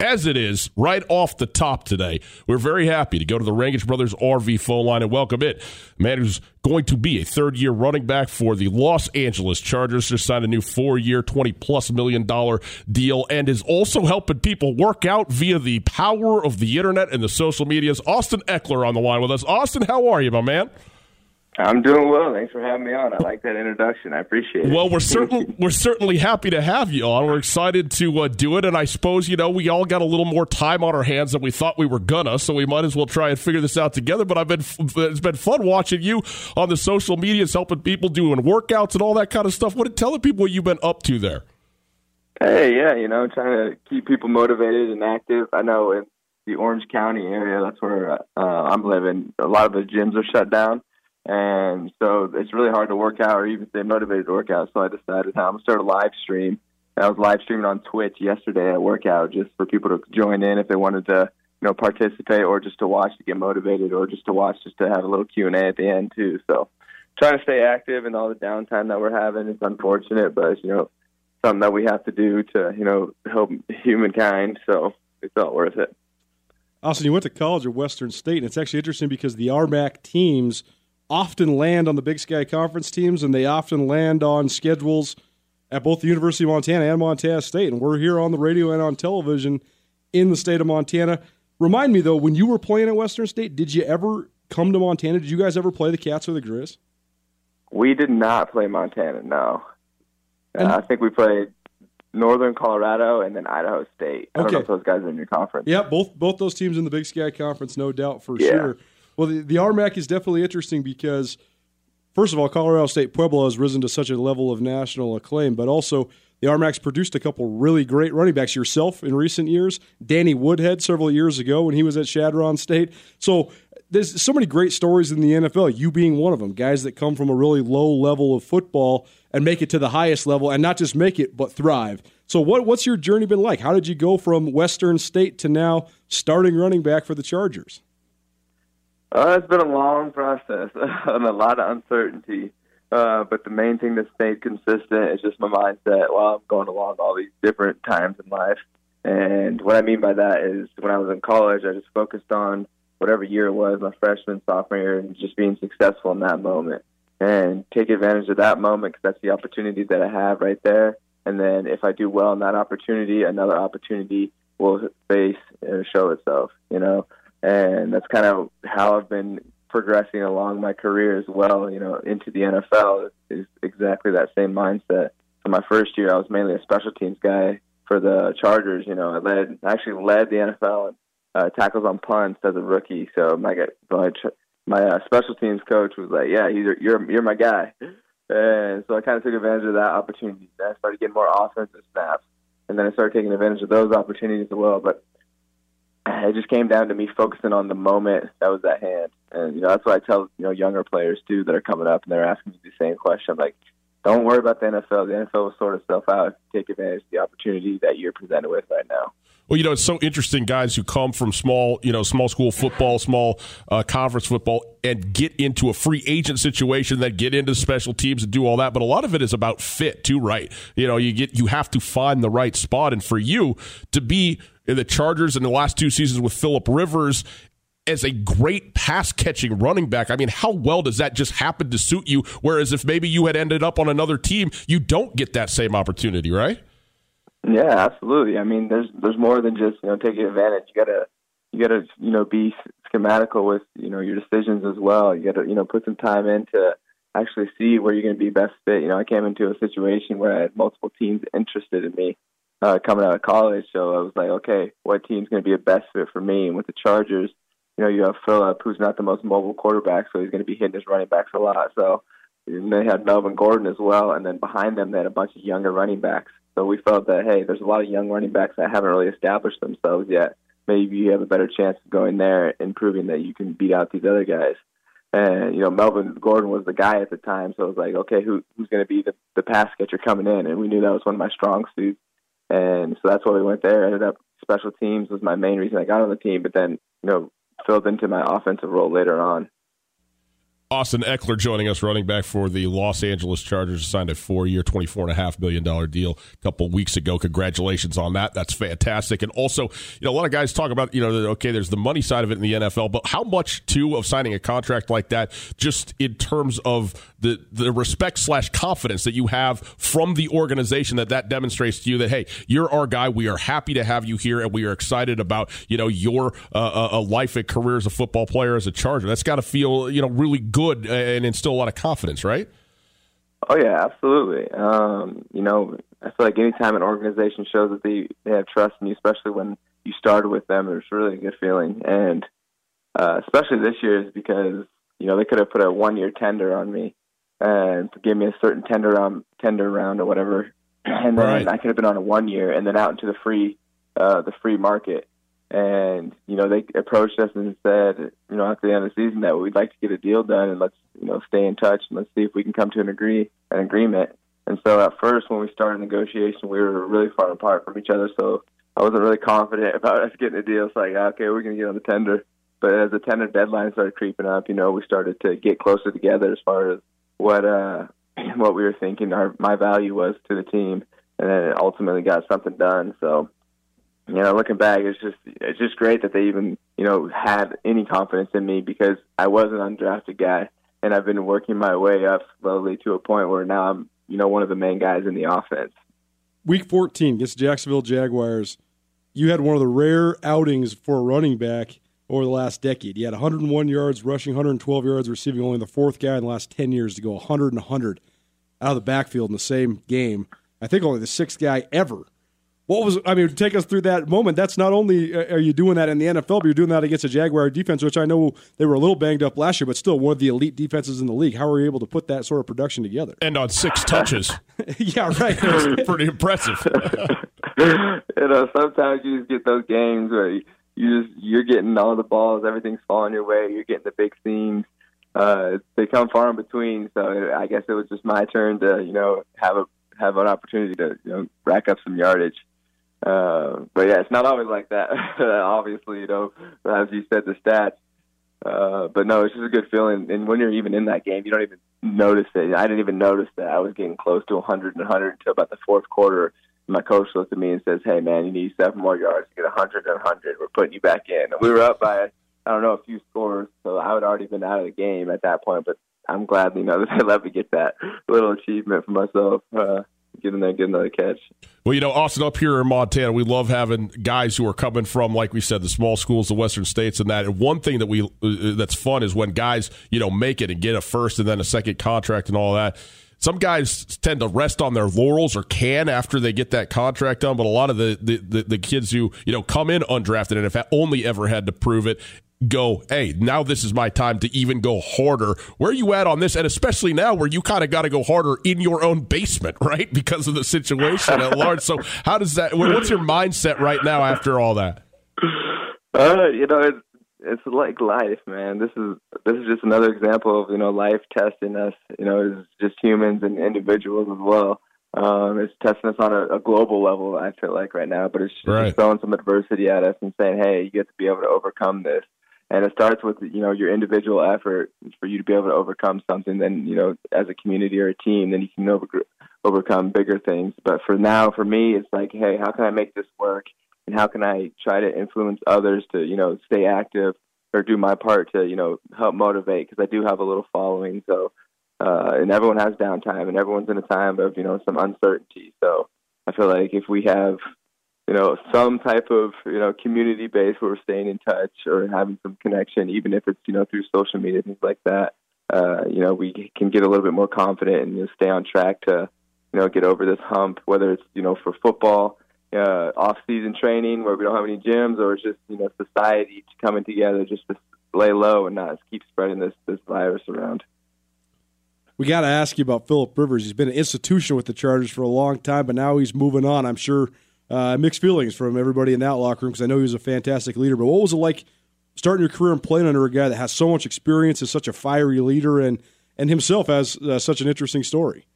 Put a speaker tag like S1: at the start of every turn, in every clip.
S1: As it is, right off the top today, we're very happy to go to the Rangitsch Brothers RV phone line and welcome it. Man who's going to be a third year running back for the Los Angeles Chargers, just signed a new four year, 20 plus million dollar deal, and is also helping people work out via the power of the internet and the social medias. Austin Ekeler on the line with us. Austin, how are you, my man?
S2: I'm doing well. Thanks for having me on. I like that introduction. I appreciate it.
S1: Well, we're certainly we're certainly happy to have you on. We're excited to uh, do it, and I suppose you know we all got a little more time on our hands than we thought we were gonna, so we might as well try and figure this out together. But I've been it's been fun watching you on the social medias, helping people doing workouts and all that kind of stuff. What telling people what you've been up to there?
S2: Hey, yeah, you know, trying to keep people motivated and active. I know in the Orange County area, that's where uh, I'm living. A lot of the gyms are shut down and so it's really hard to work out or even stay motivated to work out. So I decided I'm gonna start a live stream. I was live streaming on Twitch yesterday at workout just for people to join in if they wanted to, you know, participate or just to watch to get motivated or just to watch just to have a little Q and A at the end too. So trying to stay active and all the downtime that we're having is unfortunate, but you know, something that we have to do to, you know, help humankind. So it's all worth it.
S3: Austin, you went to college at Western State, and it's actually interesting because the RMAC teams – often land on the Big Sky Conference teams, and they often land on schedules at both the University of Montana and Montana State. And we're here on the radio and on television in the state of Montana. Remind me though, when you were playing at Western State, did you ever come to Montana? Did you guys ever play the Cats or the Grizz?
S2: We did not play Montana. No, uh, I think we played Northern Colorado and then Idaho State. I okay. don't know if those guys are in your conference.
S3: Yeah, both both those teams in the Big Sky Conference, no doubt for yeah. sure. Well, the, the RMAC is definitely interesting because, first of all, Colorado State Pueblo has risen to such a level of national acclaim, but also the RMAC's produced a couple really great running backs. Yourself in recent years, Danny Woodhead several years ago when he was at Chadron State. So there's so many great stories in the NFL. You being one of them, guys that come from a really low level of football and make it to the highest level, and not just make it but thrive. So what what's your journey been like? How did you go from Western State to now starting running back for the Chargers?
S2: Uh, it's been a long process and a lot of uncertainty. Uh, but the main thing that stayed consistent is just my mindset while I'm going along all these different times in life. And what I mean by that is when I was in college, I just focused on whatever year it was, my freshman, sophomore year, and just being successful in that moment. And take advantage of that moment because that's the opportunity that I have right there. And then if I do well in that opportunity, another opportunity will face and show itself, you know and that's kind of how I've been progressing along my career as well. You know, into the NFL is exactly that same mindset. My first year, I was mainly a special teams guy for the Chargers. You know, I led actually led the NFL uh, tackles on punts as a rookie. So my my uh, special teams coach was like, "Yeah, he's, you're you're my guy." And so I kind of took advantage of that opportunity. Then I started getting more offensive snaps, and then I started taking advantage of those opportunities as well. But it just came down to me focusing on the moment that was at hand. And you know, that's what I tell you know younger players too that are coming up and they're asking me the same question. Like, don't worry about the NFL. The NFL will sort itself out. Take advantage of the opportunity that you're presented with right now.
S1: Well, you know, it's so interesting, guys who come from small, you know, small school football, small uh, conference football, and get into a free agent situation, that get into special teams and do all that. But a lot of it is about fit too, right? You know, you get you have to find the right spot, and for you to be in the Chargers in the last two seasons with Philip Rivers as a great pass catching running back. I mean, how well does that just happen to suit you? Whereas if maybe you had ended up on another team, you don't get that same opportunity, right?
S2: Yeah, absolutely. I mean, there's there's more than just you know taking advantage. You gotta you gotta you know be schematical with you know your decisions as well. You gotta you know put some time in to actually see where you're going to be best fit. You know, I came into a situation where I had multiple teams interested in me uh, coming out of college, so I was like, okay, what team's going to be a best fit for me? And with the Chargers, you know, you have Philip, who's not the most mobile quarterback, so he's going to be hitting his running backs a lot. So and they had Melvin Gordon as well, and then behind them they had a bunch of younger running backs. So we felt that hey, there's a lot of young running backs that haven't really established themselves yet. Maybe you have a better chance of going there and proving that you can beat out these other guys. And you know, Melvin Gordon was the guy at the time, so it was like, okay, who who's going to be the the pass catcher coming in? And we knew that was one of my strong suits, and so that's why we went there. Ended up special teams was my main reason I got on the team, but then you know filled into my offensive role later on.
S1: Austin Ekeler joining us, running back for the Los Angeles Chargers, signed a four-year, twenty-four and a half million dollar deal a couple weeks ago. Congratulations on that. That's fantastic. And also, you know, a lot of guys talk about, you know, okay, there's the money side of it in the NFL, but how much too of signing a contract like that, just in terms of the the respect slash confidence that you have from the organization that that demonstrates to you that hey, you're our guy. We are happy to have you here, and we are excited about you know your uh, uh, life and career as a football player as a Charger. That's got to feel you know really good good and instill a lot of confidence, right?
S2: Oh yeah, absolutely. Um, you know, I feel like anytime an organization shows that they they have trust in you, especially when you started with them, it's really a good feeling. And uh, especially this year is because you know they could have put a one year tender on me and give me a certain tender round tender round or whatever, and then right. I could have been on a one year and then out into the free uh, the free market. And, you know, they approached us and said, you know, after the end of the season that we'd like to get a deal done and let's, you know, stay in touch and let's see if we can come to an agree an agreement. And so at first when we started negotiation we were really far apart from each other so I wasn't really confident about us getting a deal. It's like, okay, we're gonna get on the tender. But as the tender deadline started creeping up, you know, we started to get closer together as far as what uh what we were thinking our my value was to the team and then it ultimately got something done. So you know, looking back, it's just it's just great that they even you know had any confidence in me because I was an undrafted guy, and I've been working my way up slowly to a point where now I'm you know one of the main guys in the offense.
S3: Week 14 against Jacksonville Jaguars, you had one of the rare outings for a running back over the last decade. You had 101 yards rushing, 112 yards receiving, only the fourth guy in the last 10 years to go 100 and 100 out of the backfield in the same game. I think only the sixth guy ever what was I mean? Take us through that moment. That's not only uh, are you doing that in the NFL, but you're doing that against a Jaguar defense, which I know they were a little banged up last year, but still one of the elite defenses in the league. How are you able to put that sort of production together?
S1: And on six touches,
S3: yeah, right.
S1: pretty impressive.
S2: you know, sometimes you just get those games where you, you just you're getting all the balls, everything's falling your way, you're getting the big seams. Uh, they come far in between, so I guess it was just my turn to you know have a have an opportunity to you know rack up some yardage. Uh, but yeah, it's not always like that. Obviously, you know, as you said, the stats. Uh, but no, it's just a good feeling. And when you're even in that game, you don't even notice it. I didn't even notice that I was getting close to 100 and 100 until about the fourth quarter. My coach looked at me and says, "Hey, man, you need seven more yards to get 100 and 100. We're putting you back in." And we were up by, I don't know, a few scores, so I would already been out of the game at that point. But I'm glad, you know, that they let me get that little achievement for myself. Uh, get in there, get another catch.
S1: Well, you know, Austin, up here in Montana, we love having guys who are coming from, like we said, the small schools, the western states, and that. And one thing that we uh, that's fun is when guys, you know, make it and get a first and then a second contract and all that. Some guys tend to rest on their laurels or can after they get that contract done, but a lot of the the, the, the kids who you know come in undrafted and have only ever had to prove it go, hey, now this is my time to even go harder. Where are you at on this? And especially now where you kind of got to go harder in your own basement, right? Because of the situation at large. So, how does that, what's your mindset right now after all that?
S2: Uh, you know, it's, it's like life, man. This is this is just another example of you know life testing us. You know, as just humans and individuals as well. Um, it's testing us on a, a, global level. I feel like right now, but it's just right. throwing some adversity at us and saying, "Hey, you get to be able to overcome this." And it starts with you know your individual effort for you to be able to overcome something. Then you know, as a community or a team, then you can over, overcome bigger things. But for now, for me, it's like, hey, how can I make this work? And how can I try to influence others to you know stay active or do my part to you know help motivate? Because I do have a little following, so uh, and everyone has downtime, and everyone's in a time of you know some uncertainty. So I feel like if we have you know some type of you know community base where we're staying in touch or having some connection, even if it's you know through social media things like that, uh, you know we can get a little bit more confident and you know, stay on track to you know get over this hump, whether it's you know for football. Uh, off-season training where we don't have any gyms, or it's just you know society coming together just to lay low and not keep spreading this this virus around
S3: we got to ask you about Philip Rivers. He's been an institution with the Chargers for a long time, but now he's moving on. I'm sure uh, mixed feelings from everybody in that locker room because I know he was a fantastic leader. But what was it like starting your career and playing under a guy that has so much experience, is such a fiery leader, and and himself has uh, such an interesting story?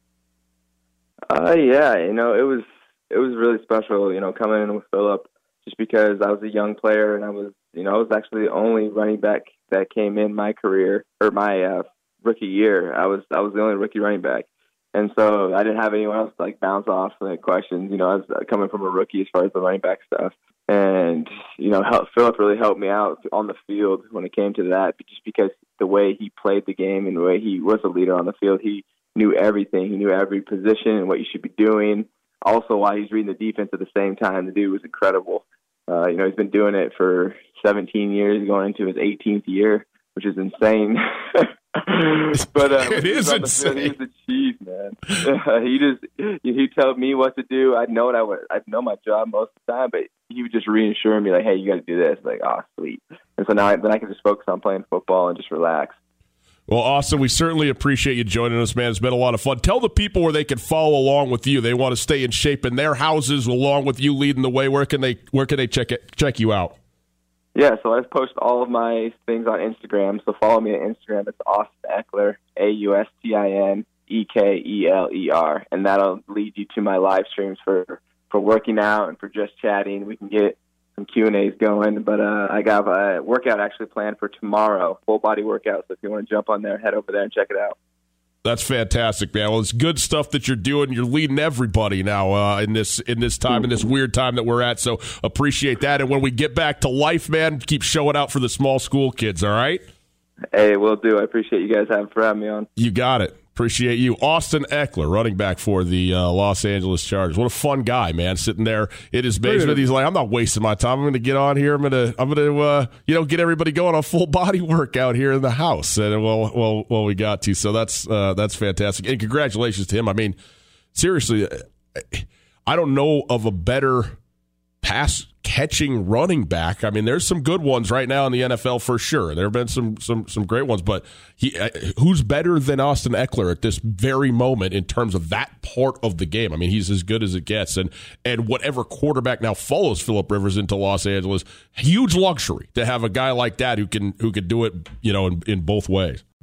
S2: Uh, yeah, you know, it was it was really special. You know, coming in with Philip just because I was a young player and I was, you know, I was actually the only running back that came in my career or my uh, rookie year. I was I was the only rookie running back, and so I didn't have anyone else to like bounce off the questions. You know, I was uh, coming from a rookie as far as the running back stuff, and you know, help, Philip really helped me out on the field when it came to that, just because the way he played the game and the way he was a leader on the field, he knew everything. He knew every position and what you should be doing. Also, while he's reading the defense at the same time, the dude was incredible. Uh, you know, he's been doing it for 17 years, going into his 18th year, which is insane. but uh,
S1: it is insane.
S2: he just he told me what to do. I know what I would. I know my job most of the time, but he would just reassure me like, "Hey, you got to do this." Like, oh, sweet. And so now I, then I can just focus on playing football and just relax.
S1: Well, Austin, we certainly appreciate you joining us, man. It's been a lot of fun. Tell the people where they can follow along with you. They want to stay in shape in their houses along with you leading the way. Where can they where can they check it, check you out?
S2: Yeah, so I post all of my things on Instagram. So follow me on Instagram. It's Austin Ekeler, A U S T I N E K E L E R, and that'll lead you to my live streams for for working out and for just chatting. We can get some Q and A's going. But uh, I got a workout actually planned for tomorrow, full body workout. So if you want to jump on there, head over there and check it out.
S1: That's fantastic, man. Well, it's good stuff that you're doing. You're leading everybody now uh, in this in this time in this weird time that we're at. So appreciate that. And when we get back to life, man, keep showing out for the small school kids. All right.
S2: Hey, we'll do. I appreciate you guys having for having me on.
S1: You got it. Appreciate you, Austin Ekeler, running back for the uh, Los Angeles Chargers. What a fun guy, man! Sitting there in his basement, he's like, "I'm not wasting my time. I'm going to get on here. I'm going to, I'm going to, uh, you know, get everybody going on full body workout here in the house." And well, well, well, we got to. So that's uh, that's fantastic. And congratulations to him. I mean, seriously, I don't know of a better pass catching running back. I mean, there's some good ones right now in the NFL for sure. There have been some some some great ones, but he uh, who's better than Austin Ekeler at this very moment in terms of that part of the game? I mean, he's as good as it gets, and and whatever quarterback now follows Philip Rivers into Los Angeles, huge luxury to have a guy like that who can who can do it, you know, in, in both ways.